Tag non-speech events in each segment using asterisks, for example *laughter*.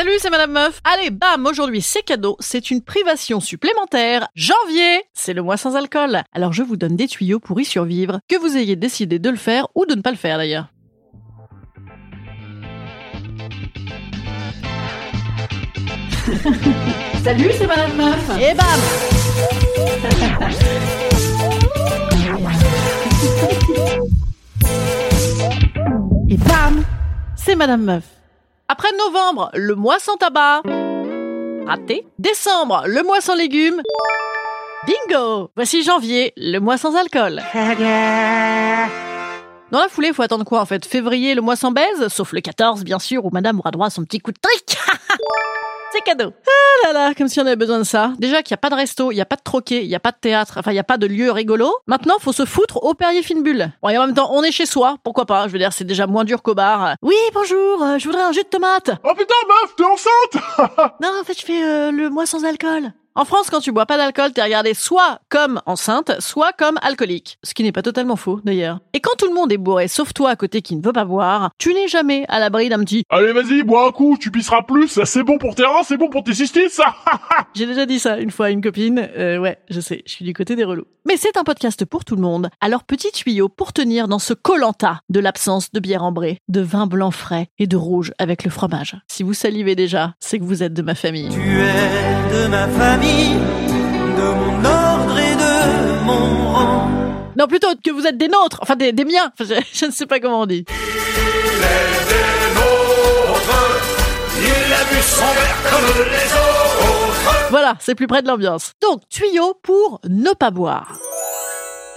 Salut, c'est Madame Meuf. Allez, bam, aujourd'hui c'est cadeau, c'est une privation supplémentaire. Janvier, c'est le mois sans alcool. Alors je vous donne des tuyaux pour y survivre, que vous ayez décidé de le faire ou de ne pas le faire d'ailleurs. *laughs* Salut, c'est Madame Meuf. Et bam *laughs* Et bam C'est Madame Meuf. Après novembre, le mois sans tabac. Raté. Décembre, le mois sans légumes. Bingo Voici janvier, le mois sans alcool. Dans la foulée, faut attendre quoi en fait? Février, le mois sans baise? Sauf le 14, bien sûr, où madame aura droit à son petit coup de trick *laughs* C'est cadeau Ah là là, comme si on avait besoin de ça. Déjà qu'il n'y a pas de resto, il n'y a pas de troquet, il n'y a pas de théâtre, enfin il n'y a pas de lieu rigolo. Maintenant, faut se foutre au Perrier Fine Bulle. Bon, et en même temps, on est chez soi, pourquoi pas? Je veux dire, c'est déjà moins dur qu'au bar. Oui, bonjour, euh, je voudrais un jus de tomate. Oh putain, meuf, t'es enceinte *laughs* *laughs* Non, en fait, je fais euh, le mois sans alcool. En France, quand tu bois pas d'alcool, t'es regardé soit comme enceinte, soit comme alcoolique. Ce qui n'est pas totalement faux, d'ailleurs. Et quand tout le monde est bourré, sauf toi à côté qui ne veut pas boire, tu n'es jamais à l'abri d'un petit Allez, vas-y, bois un coup, tu pisseras plus, ça c'est bon pour tes reins, c'est bon pour tes cystis, ça *laughs* J'ai déjà dit ça une fois à une copine. Euh, ouais, je sais, je suis du côté des relous. Mais c'est un podcast pour tout le monde. Alors petit tuyau pour tenir dans ce colanta de l'absence de bière ambrée, de vin blanc frais et de rouge avec le fromage. Si vous salivez déjà, c'est que vous êtes de ma famille. Tu es de ma famille, de mon ordre et de mon rang. Non, plutôt que vous êtes des nôtres, enfin des, des miens. Enfin, je, je ne sais pas comment on dit. Il a vu son verre comme les autres. Voilà, c'est plus près de l'ambiance. Donc, tuyau pour ne pas boire.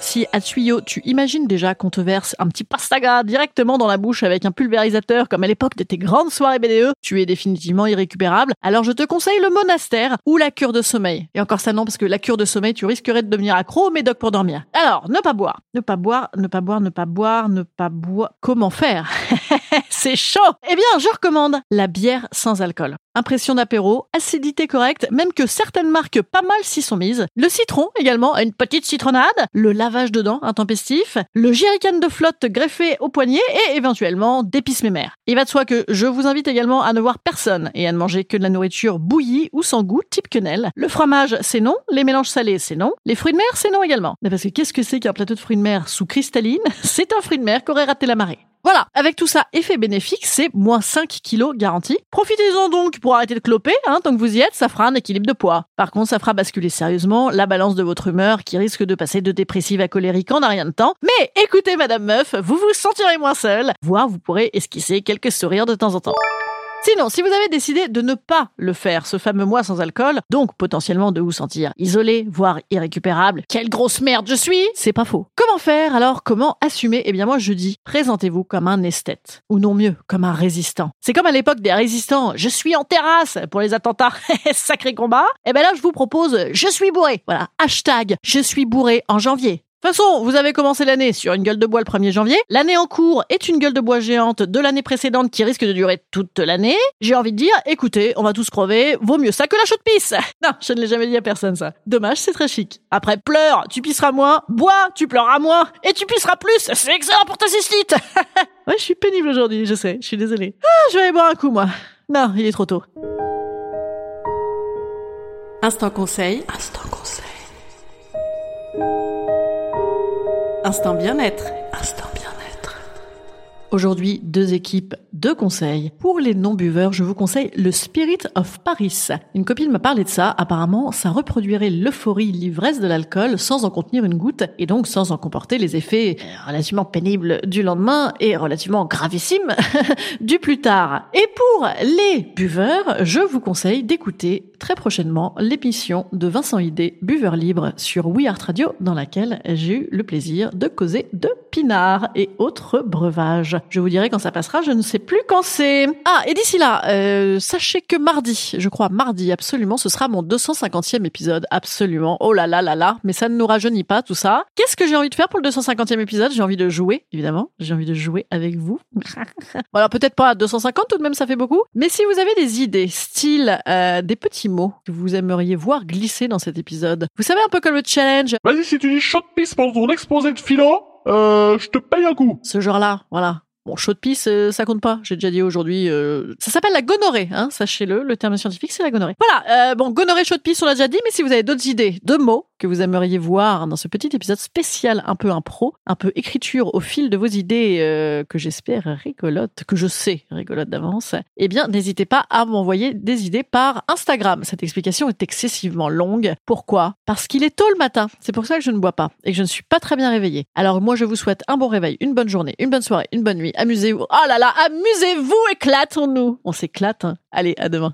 Si à tuyau, tu imagines déjà qu'on te verse un petit pastaga directement dans la bouche avec un pulvérisateur comme à l'époque de tes grandes soirées BDE, tu es définitivement irrécupérable. Alors je te conseille le monastère ou la cure de sommeil. Et encore ça non, parce que la cure de sommeil, tu risquerais de devenir accro au médoc pour dormir. Alors, ne pas boire. Ne pas boire, ne pas boire, ne pas boire, ne pas boire. Comment faire? *laughs* C'est chaud Eh bien, je recommande la bière sans alcool. Impression d'apéro, acidité correcte, même que certaines marques pas mal s'y sont mises. Le citron également, une petite citronnade, le lavage de dents intempestif, le jerrycan de flotte greffé au poignet et éventuellement d'épices mémères. Il va de soi que je vous invite également à ne voir personne et à ne manger que de la nourriture bouillie ou sans goût type quenelle. Le fromage, c'est non. Les mélanges salés, c'est non. Les fruits de mer, c'est non également. Mais parce que qu'est-ce que c'est qu'un plateau de fruits de mer sous cristalline? *laughs* C'est un fruit de mer qu'aurait raté la marée. Voilà, avec tout ça, effet bénéfique, c'est moins 5 kilos garanti. Profitez-en donc pour arrêter de cloper, hein, tant que vous y êtes, ça fera un équilibre de poids. Par contre, ça fera basculer sérieusement la balance de votre humeur qui risque de passer de dépressive à colérique en un rien de temps. Mais écoutez, Madame Meuf, vous vous sentirez moins seul, voire vous pourrez esquisser quelques sourires de temps en temps. Sinon, si vous avez décidé de ne pas le faire, ce fameux mois sans alcool, donc potentiellement de vous sentir isolé, voire irrécupérable, quelle grosse merde je suis, c'est pas faux. Comment faire alors Comment assumer? Eh bien moi je dis, présentez-vous comme un esthète, ou non mieux, comme un résistant. C'est comme à l'époque des résistants, je suis en terrasse pour les attentats, *laughs* sacré combat. Eh ben là je vous propose, je suis bourré. Voilà, hashtag, je suis bourré en janvier. De toute façon, vous avez commencé l'année sur une gueule de bois le 1er janvier. L'année en cours est une gueule de bois géante de l'année précédente qui risque de durer toute l'année. J'ai envie de dire, écoutez, on va tous crever, vaut mieux ça que la chaude pisse. *laughs* Non, je ne l'ai jamais dit à personne ça. Dommage, c'est très chic. Après, pleure, tu pisseras moins, bois, tu pleureras moins, et tu pisseras plus, c'est excellent pour ta cystite. *laughs* ouais, je suis pénible aujourd'hui, je sais, je suis désolée. Ah, je vais aller boire un coup, moi. Non, il est trop tôt. Instant conseil. Instant Instant bien-être. Instant bien-être. Aujourd'hui, deux équipes, deux conseils. Pour les non-buveurs, je vous conseille le Spirit of Paris. Une copine m'a parlé de ça. Apparemment, ça reproduirait l'euphorie, l'ivresse de l'alcool sans en contenir une goutte et donc sans en comporter les effets relativement pénibles du lendemain et relativement gravissimes *laughs* du plus tard. Et pour les buveurs, je vous conseille d'écouter très prochainement l'émission de Vincent Idé, Buveur Libre, sur We Art Radio, dans laquelle j'ai eu le plaisir de causer de pinard et autres breuvages. Je vous dirai quand ça passera, je ne sais plus quand c'est. Ah, et d'ici là, euh, sachez que mardi, je crois mardi, absolument, ce sera mon 250e épisode, absolument. Oh là là là là, mais ça ne nous rajeunit pas tout ça. Qu'est-ce que j'ai envie de faire pour le 250e épisode? J'ai envie de jouer, évidemment. J'ai envie de jouer avec vous. *laughs* alors peut-être pas à 250 tout de même, ça fait beaucoup. Mais si vous avez des idées, style euh, des petits que vous aimeriez voir glisser dans cet épisode, vous savez un peu comme le challenge, Vas-y, si tu dis shot piste pendant ton exposé de philo, euh, je te paye un coup. ce genre-là, voilà. Bon, chaud de pisse, ça compte pas. J'ai déjà dit aujourd'hui. euh, Ça s'appelle la gonorrhée, hein, sachez-le. Le terme scientifique, c'est la gonorrhée. Voilà. Euh, bon, gonorrhée, chaud de pisse, on l'a déjà dit. Mais si vous avez d'autres idées, de mots que vous aimeriez voir dans ce petit épisode spécial, un peu impro, un peu écriture au fil de vos idées, euh, que j'espère rigolotes, que je sais rigolotes d'avance, eh bien, n'hésitez pas à m'envoyer des idées par Instagram. Cette explication est excessivement longue. Pourquoi? Parce qu'il est tôt le matin. C'est pour ça que je ne bois pas et que je ne suis pas très bien réveillée. Alors moi, je vous souhaite un bon réveil, une bonne journée, une bonne soirée, une bonne nuit. Amusez-vous. Oh là là, amusez-vous, éclatons-nous. On s'éclate. hein. Allez, à demain.